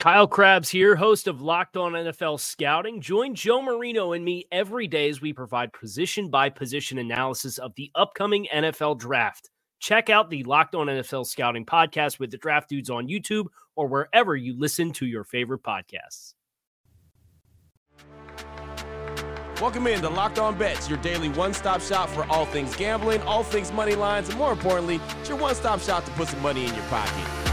Kyle Crabbs here, host of Locked On NFL Scouting. Join Joe Marino and me every day as we provide position by position analysis of the upcoming NFL draft. Check out the Locked On NFL Scouting podcast with the draft dudes on YouTube or wherever you listen to your favorite podcasts. Welcome in to Locked On Bets, your daily one stop shop for all things gambling, all things money lines, and more importantly, it's your one stop shop to put some money in your pocket.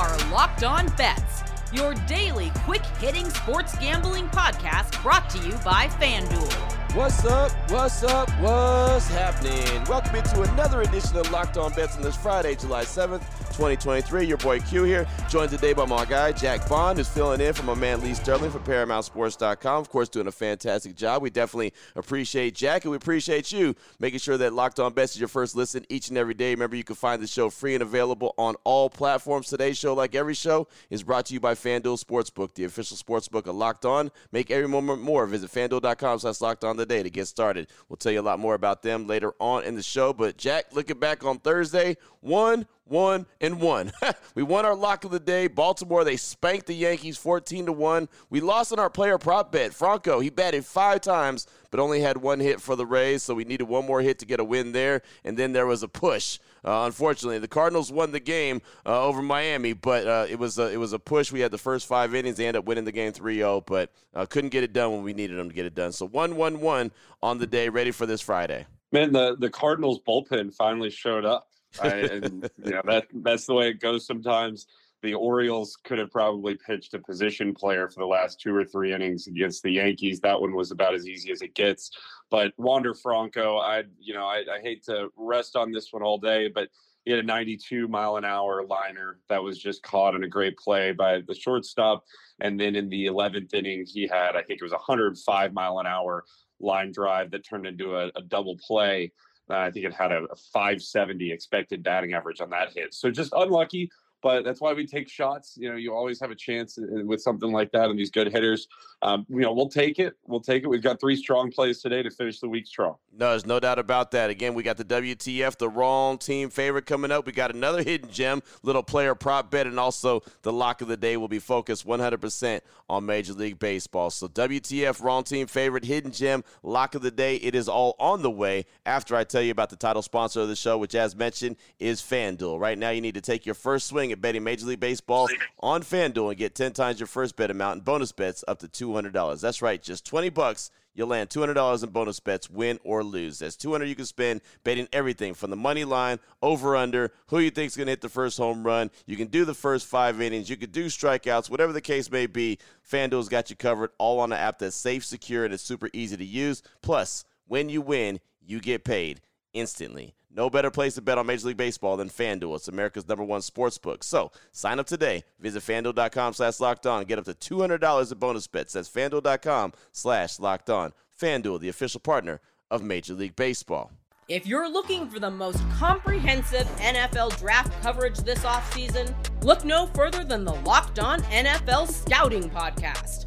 Are Locked On Bets, your daily quick hitting sports gambling podcast brought to you by FanDuel. What's up? What's up? What's happening? Welcome into another edition of Locked On Bets on this Friday, July 7th, 2023. Your boy Q here, joined today by my guy, Jack Bond, who's filling in for my man Lee Sterling from ParamountSports.com. Of course, doing a fantastic job. We definitely appreciate Jack, and we appreciate you making sure that Locked On Bets is your first listen each and every day. Remember, you can find the show free and available on all platforms. Today's show, like every show, is brought to you by FanDuel Sportsbook, the official sportsbook of Locked On. Make every moment more. Visit FanDuel.com slash Locked On today to get started. We'll tell you a lot more about them later on in the show. But Jack, looking back on Thursday, one, one, and one. we won our lock of the day. Baltimore, they spanked the Yankees 14 to 1. We lost on our player prop bet. Franco, he batted five times, but only had one hit for the Rays, so we needed one more hit to get a win there. And then there was a push. Uh, unfortunately, the Cardinals won the game uh, over Miami, but uh, it was a, it was a push. We had the first five innings. They ended up winning the game 3-0, but uh, couldn't get it done when we needed them to get it done. So 1-1-1 on the day, ready for this Friday. Man, the the Cardinals bullpen finally showed up. I, and you know that that's the way it goes sometimes. The Orioles could have probably pitched a position player for the last two or three innings against the Yankees. That one was about as easy as it gets. But Wander Franco, I you know I, I hate to rest on this one all day, but he had a 92 mile an hour liner that was just caught in a great play by the shortstop. And then in the 11th inning, he had I think it was 105 mile an hour line drive that turned into a, a double play. I think it had a, a 570 expected batting average on that hit. So just unlucky, but that's why we take shots. You know, you always have a chance with something like that and these good hitters. Um, you know, we'll take it. We'll take it. We've got three strong plays today to finish the week strong. No, there's no doubt about that. Again, we got the WTF, the wrong team favorite coming up. We got another hidden gem, little player prop bet, and also the lock of the day will be focused 100% on Major League Baseball. So WTF, wrong team favorite, hidden gem, lock of the day. It is all on the way after I tell you about the title sponsor of the show, which, as mentioned, is FanDuel. Right now, you need to take your first swing at betting Major League Baseball on FanDuel and get 10 times your first bet amount in bonus bets up to $200. That's right, just 20 bucks you'll land $200 in bonus bets, win or lose. That's 200 you can spend betting everything from the money line, over under, who you think's going to hit the first home run. You can do the first five innings. You could do strikeouts, whatever the case may be. FanDuel's got you covered all on an app that's safe, secure, and it's super easy to use. Plus, when you win, you get paid instantly. No better place to bet on Major League Baseball than FanDuel. It's America's number one sports book. So sign up today. Visit FanDuel.com slash locked on get up to $200 in bonus bets. That's FanDuel.com slash locked on. FanDuel, the official partner of Major League Baseball. If you're looking for the most comprehensive NFL draft coverage this offseason, look no further than the Locked On NFL Scouting Podcast.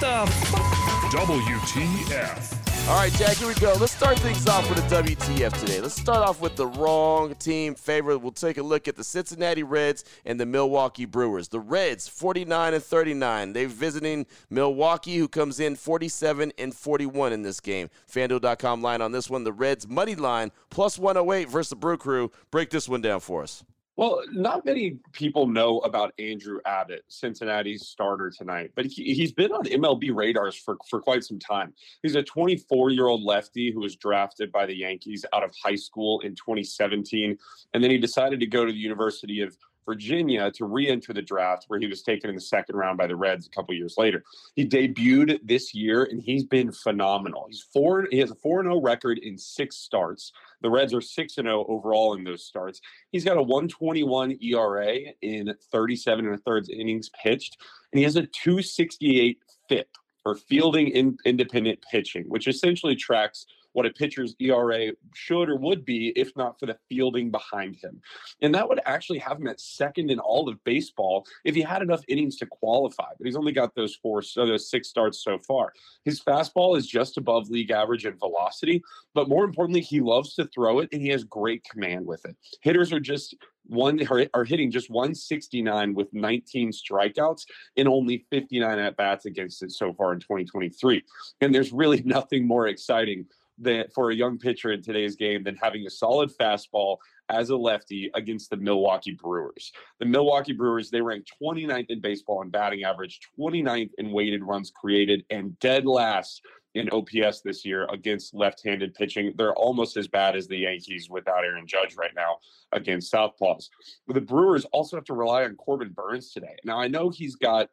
What the f- WTF All right, Jack, here we go. Let's start things off with a WTF today. Let's start off with the wrong team favorite. We'll take a look at the Cincinnati Reds and the Milwaukee Brewers. The Reds, 49 and 39. They're visiting Milwaukee, who comes in 47 and 41 in this game. FanDuel.com line on this one. The Reds money line plus 108 versus the Brew Crew. Break this one down for us. Well, not many people know about Andrew Abbott, Cincinnati's starter tonight, but he, he's been on MLB radars for, for quite some time. He's a 24 year old lefty who was drafted by the Yankees out of high school in 2017. And then he decided to go to the University of Virginia to re-enter the draft, where he was taken in the second round by the Reds a couple years later. He debuted this year, and he's been phenomenal. He's four. He has a four zero oh record in six starts. The Reds are six and zero overall in those starts. He's got a 121 ERA in 37 and a third innings pitched, and he has a 268 FIP or fielding in, independent pitching, which essentially tracks what a pitcher's ERA should or would be if not for the fielding behind him. And that would actually have him at second in all of baseball if he had enough innings to qualify. But he's only got those four, so those six starts so far. His fastball is just above league average in velocity, but more importantly, he loves to throw it and he has great command with it. Hitters are just one are hitting just 169 with 19 strikeouts and only 59 at bats against it so far in 2023. And there's really nothing more exciting for a young pitcher in today's game than having a solid fastball as a lefty against the Milwaukee Brewers. The Milwaukee Brewers, they rank 29th in baseball in batting average, 29th in weighted runs created, and dead last in OPS this year against left-handed pitching. They're almost as bad as the Yankees without Aaron Judge right now against Southpaws. But the Brewers also have to rely on Corbin Burnes today. Now I know he's got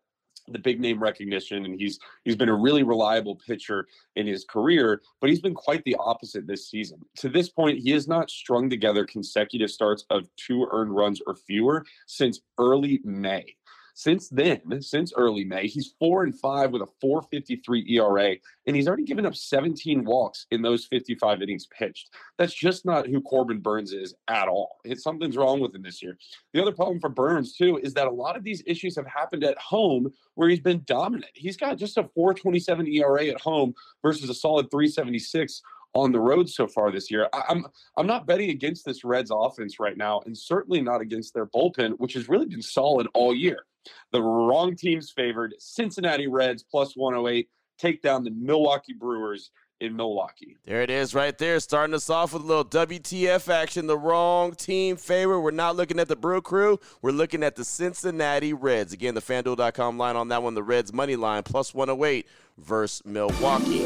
the big name recognition and he's he's been a really reliable pitcher in his career but he's been quite the opposite this season. To this point he has not strung together consecutive starts of two earned runs or fewer since early may since then, since early May, he's four and five with a 453 ERA, and he's already given up 17 walks in those 55 innings pitched. That's just not who Corbin Burnes is at all. It's, something's wrong with him this year. The other problem for Burnes too, is that a lot of these issues have happened at home where he's been dominant. He's got just a 427 ERA at home versus a solid 376 on the road so far this year. I, am I'm not betting against this Reds offense right now, and certainly not against their bullpen, which has really been solid all year. The wrong team's favored. Cincinnati Reds plus 108 take down the Milwaukee Brewers in Milwaukee. There it is right there, starting us off with a little WTF action. The wrong team favorite. We're not looking at the Brew Crew. We're looking at the Cincinnati Reds. Again, the FanDuel.com line on that one, the Reds money line plus 108 versus Milwaukee.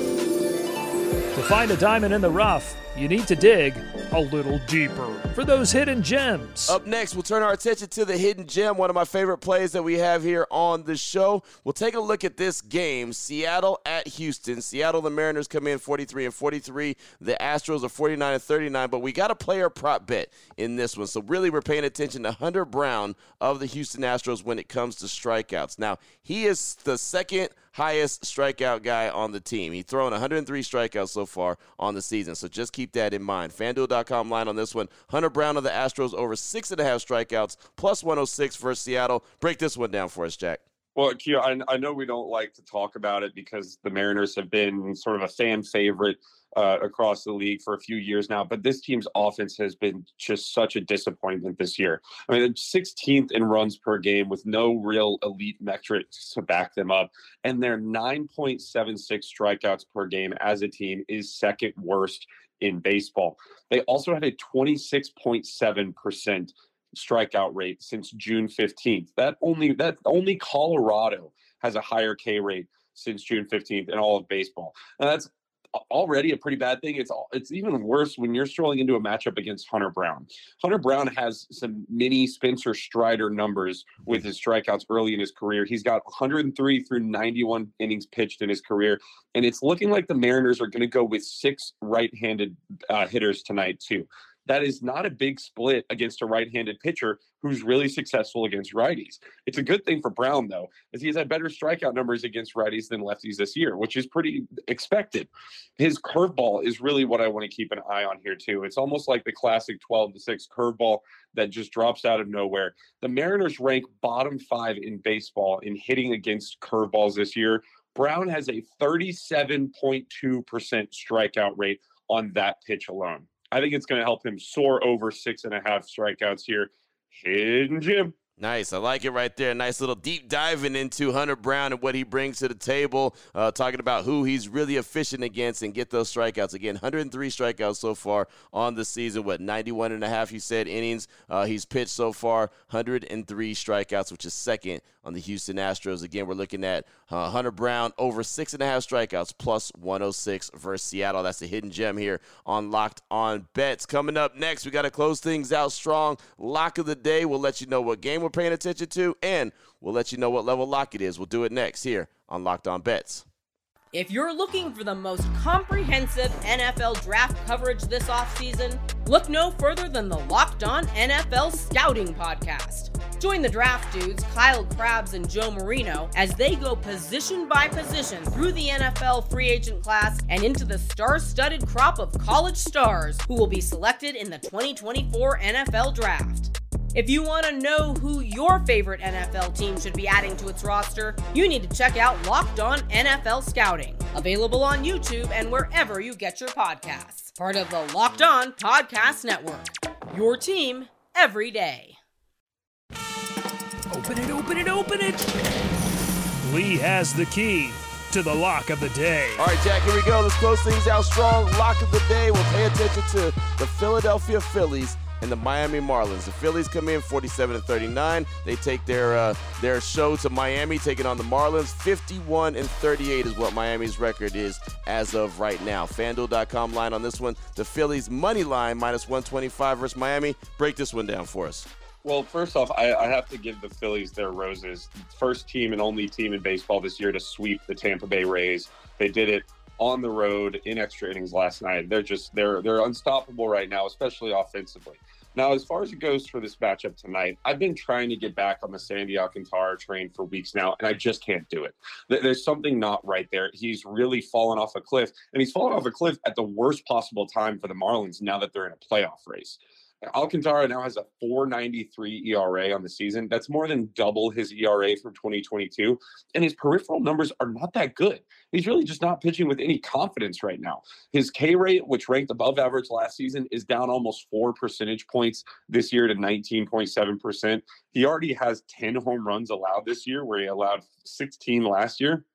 To find a diamond in the rough, you need to dig a little deeper for those hidden gems. Up next, we'll turn our attention to the hidden gem, one of my favorite plays that we have here on the show. We'll take a look at this game Seattle at Houston. Seattle, the Mariners come in 43 and 43. The Astros are 49 and 39, but we got a player prop bet in this one. So, really, we're paying attention to Hunter Brown of the Houston Astros when it comes to strikeouts. Now, he is the second highest strikeout guy on the team. He's thrown 103 strikeouts so far on the season, so just keep that in mind. FanDuel.com line on this one. Hunter Brown of the Astros over six and a half strikeouts, plus 106 for Seattle. Break this one down for us, Jack. Well, I know we don't like to talk about it because the Mariners have been sort of a fan favorite uh, across the league for a few years now, but this team's offense has been just such a disappointment this year. I mean, 16th in runs per game with no real elite metrics to back them up, and their 9.76 strikeouts per game as a team is second worst in baseball. They also had a 26.7% strikeout rate since June 15th. That only that only Colorado has a higher K rate since June 15th in all of baseball. And that's already a pretty bad thing. It's all, it's even worse when you're strolling into a matchup against Hunter Brown. Hunter Brown has some mini Spencer Strider numbers with his strikeouts early in his career. He's got 103 through 91 innings pitched in his career, and it's looking like the Mariners are going to go with six right-handed uh, hitters tonight too that is not a big split against a right-handed pitcher who's really successful against righties. It's a good thing for Brown though, as he's had better strikeout numbers against righties than lefties this year, which is pretty expected. His curveball is really what I want to keep an eye on here too. It's almost like the classic 12 to 6 curveball that just drops out of nowhere. The Mariners rank bottom 5 in baseball in hitting against curveballs this year Brown has a 37.2% strikeout rate on that pitch alone. I think it's going to help him soar over six and a half strikeouts here. Hidden Jim. Nice. I like it right there. Nice little deep diving into Hunter Brown and what he brings to the table, uh, talking about who he's really efficient against and get those strikeouts. Again, 103 strikeouts so far on the season. What, 91 and a half, you said, innings uh, he's pitched so far. 103 strikeouts, which is second on the Houston Astros. Again, we're looking at uh, Hunter Brown over six and a half strikeouts, plus 106 versus Seattle. That's a hidden gem here on Locked On Bets. Coming up next, we got to close things out strong. Lock of the day. We'll let you know what game we're paying attention to, and we'll let you know what level lock it is. We'll do it next here on Locked On Bets. If you're looking for the most comprehensive NFL draft coverage this offseason, look no further than the Locked On NFL Scouting Podcast. Join the draft dudes, Kyle Crabbs and Joe Marino, as they go position by position through the NFL free agent class and into the star studded crop of college stars who will be selected in the 2024 NFL Draft. If you want to know who your favorite NFL team should be adding to its roster, you need to check out Locked On NFL Scouting, available on YouTube and wherever you get your podcasts. Part of the Locked On Podcast Network. Your team every day. Open it, open it, open it. Lee has the key to the lock of the day. All right, Jack, here we go. Let's close things out strong. Lock of the day. We'll pay attention to the Philadelphia Phillies and the Miami Marlins. The Phillies come in 47 and 39. They take their uh, their show to Miami, taking on the Marlins. 51 and 38 is what Miami's record is as of right now. FanDuel.com line on this one. The Phillies money line minus 125 versus Miami. Break this one down for us. Well, first off, I, I, have to give the Phillies their roses. First team and only team in baseball this year to sweep the Tampa Bay Rays. They did it on the road in extra innings last night. They're just they're they're unstoppable right now, especially offensively. Now, as far as it goes for this matchup tonight, I've been trying to get back on the Sandy Alcantara train for weeks now, and I just can't do it. There's something not right there. He's really fallen off a cliff, and he's fallen off a cliff at the worst possible time for the Marlins now that they're in a playoff race. Alcantara now has a 493 ERA on the season. That's more than double his ERA from 2022. And his peripheral numbers are not that good. He's really just not pitching with any confidence right now. His K rate, which ranked above average last season, is down almost four percentage points this year to 19.7%. He already has 10 home runs allowed this year, where he allowed 16 last year.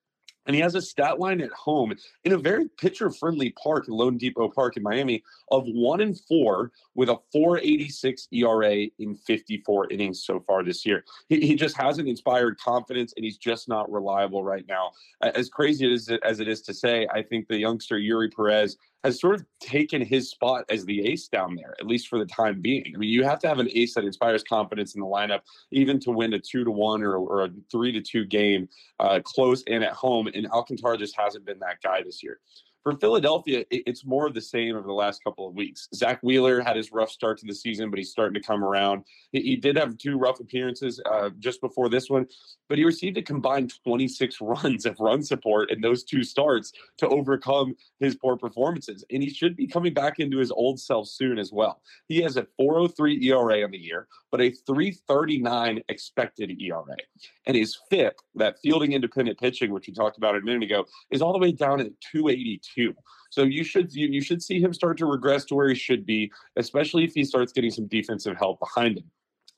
And he has a stat line at home in a very pitcher friendly park, loanDepot Park in Miami, of one and four with a 486 ERA in 54 innings so far this year. He, he just hasn't inspired confidence and he's just not reliable right now. As crazy as it, as it is to say, I think the youngster Eury Perez has sort of taken his spot as the ace down there, at least for the time being. I mean, you have to have an ace that inspires confidence in the lineup, even to win a two to one or, or a three to two game uh, close and at home. And Alcantara just hasn't been that guy this year. For Philadelphia, it's more of the same over the last couple of weeks. Zack Wheeler had his rough start to the season, but he's starting to come around. He, did have two rough appearances uh, just before this one, but he received a combined 26 runs of run support in those two starts to overcome his poor performances. And he should be coming back into his old self soon as well. He has a 403 ERA on the year, but a 339 expected ERA. And his FIP, that fielding independent pitching, which we talked about a minute ago, is all the way down at 282 So you should you, you should see him start to regress to where he should be, especially if he starts getting some defensive help behind him.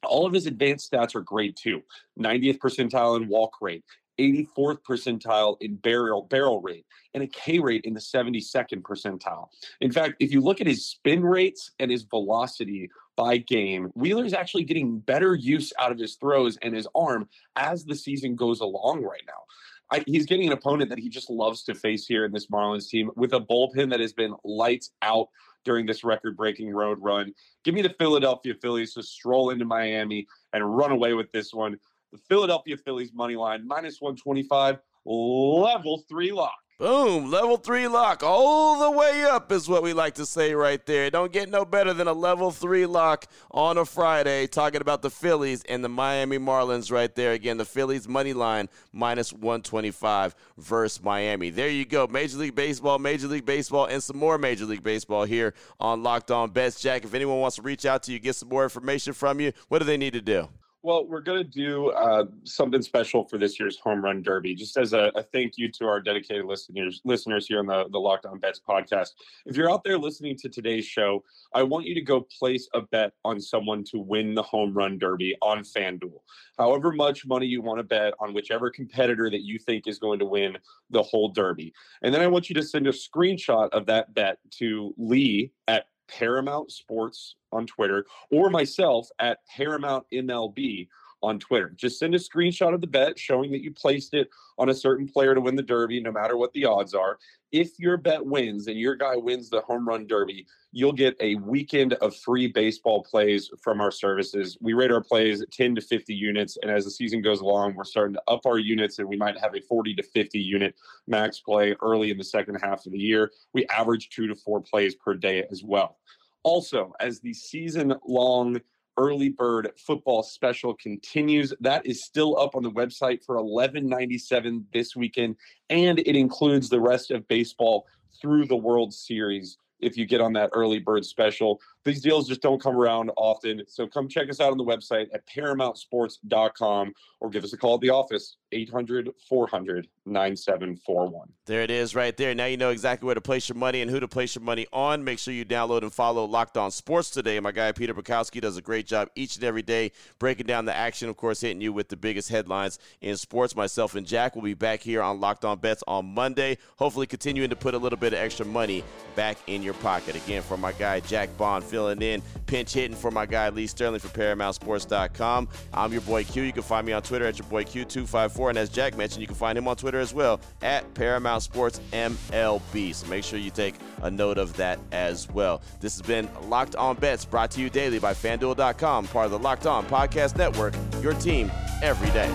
All of his advanced stats are great too. 90th percentile in walk rate, 84th percentile in barrel barrel rate and a K rate in the 72nd percentile. In fact, if you look at his spin rates and his velocity by game, Wheeler's actually getting better use out of his throws and his arm as the season goes along right now. I, he's getting an opponent that he just loves to face here in this Marlins team with a bullpen that has been lights out during this record breaking road run. Give me the Philadelphia Phillies to stroll into Miami and run away with this one. The Philadelphia Phillies money line minus 125, level three lock. Boom, level three lock all the way up is what we like to say right there. Don't get no better than a level three lock on a Friday. Talking about the Phillies and the Miami Marlins right there. Again, the Phillies money line minus 125 versus Miami. There you go. Major League Baseball, Major League Baseball, and some more Major League Baseball here on Locked On Bets. Jack, if anyone wants to reach out to you, get some more information from you, what do they need to do? Well, we're going to do uh, something special for this year's Home Run Derby, just as a, a, thank you to our dedicated listeners listeners here on the, the Locked On Bets podcast. If you're out there listening to today's show, I want you to go place a bet on someone to win the Home Run Derby on FanDuel. However much money you want to bet on whichever competitor that you think is going to win the whole Derby. And then I want you to send a screenshot of that bet to Lee at Paramount Sports on Twitter or myself at Paramount MLB on Twitter. Just send a screenshot of the bet showing that you placed it on a certain player to win the Derby, no matter what the odds are. If your bet wins and your guy wins the home run Derby, you'll get a weekend of free baseball plays from our services. We rate our plays 10 to 50 units. And as the season goes along, we're starting to up our units and we might have a 40 to 50 unit max play early in the second half of the year. We average two to four plays per day as well. Also, as the season long early bird football special continues, that is still up on the website for 11.97 this weekend, and it includes the rest of baseball through the World Series if you get on that early bird special. These deals just don't come around often. So come check us out on the website at paramountsports.com or give us a call at the office, 800 400 9741. There it is right there. Now you know exactly where to place your money and who to place your money on. Make sure you download and follow Locked On Sports today. My guy Peter Bukowski does a great job each and every day breaking down the action, of course, hitting you with the biggest headlines in sports. Myself and Jack will be back here on Locked On Bets on Monday, hopefully continuing to put a little bit of extra money back in your pocket. Again, for my guy Jack Bond, filling in, pinch hitting for my guy Lee Sterling for ParamountSports.com. I'm your boy Q. You can find me on Twitter at your boy Q254. And as Jack mentioned, you can find him on Twitter as well at Paramount Sports MLB. So make sure you take a note of that as well. This has been Locked On Bets brought to you daily by FanDuel.com, part of the Locked On Podcast Network, your team every day.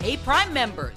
Hey, Prime members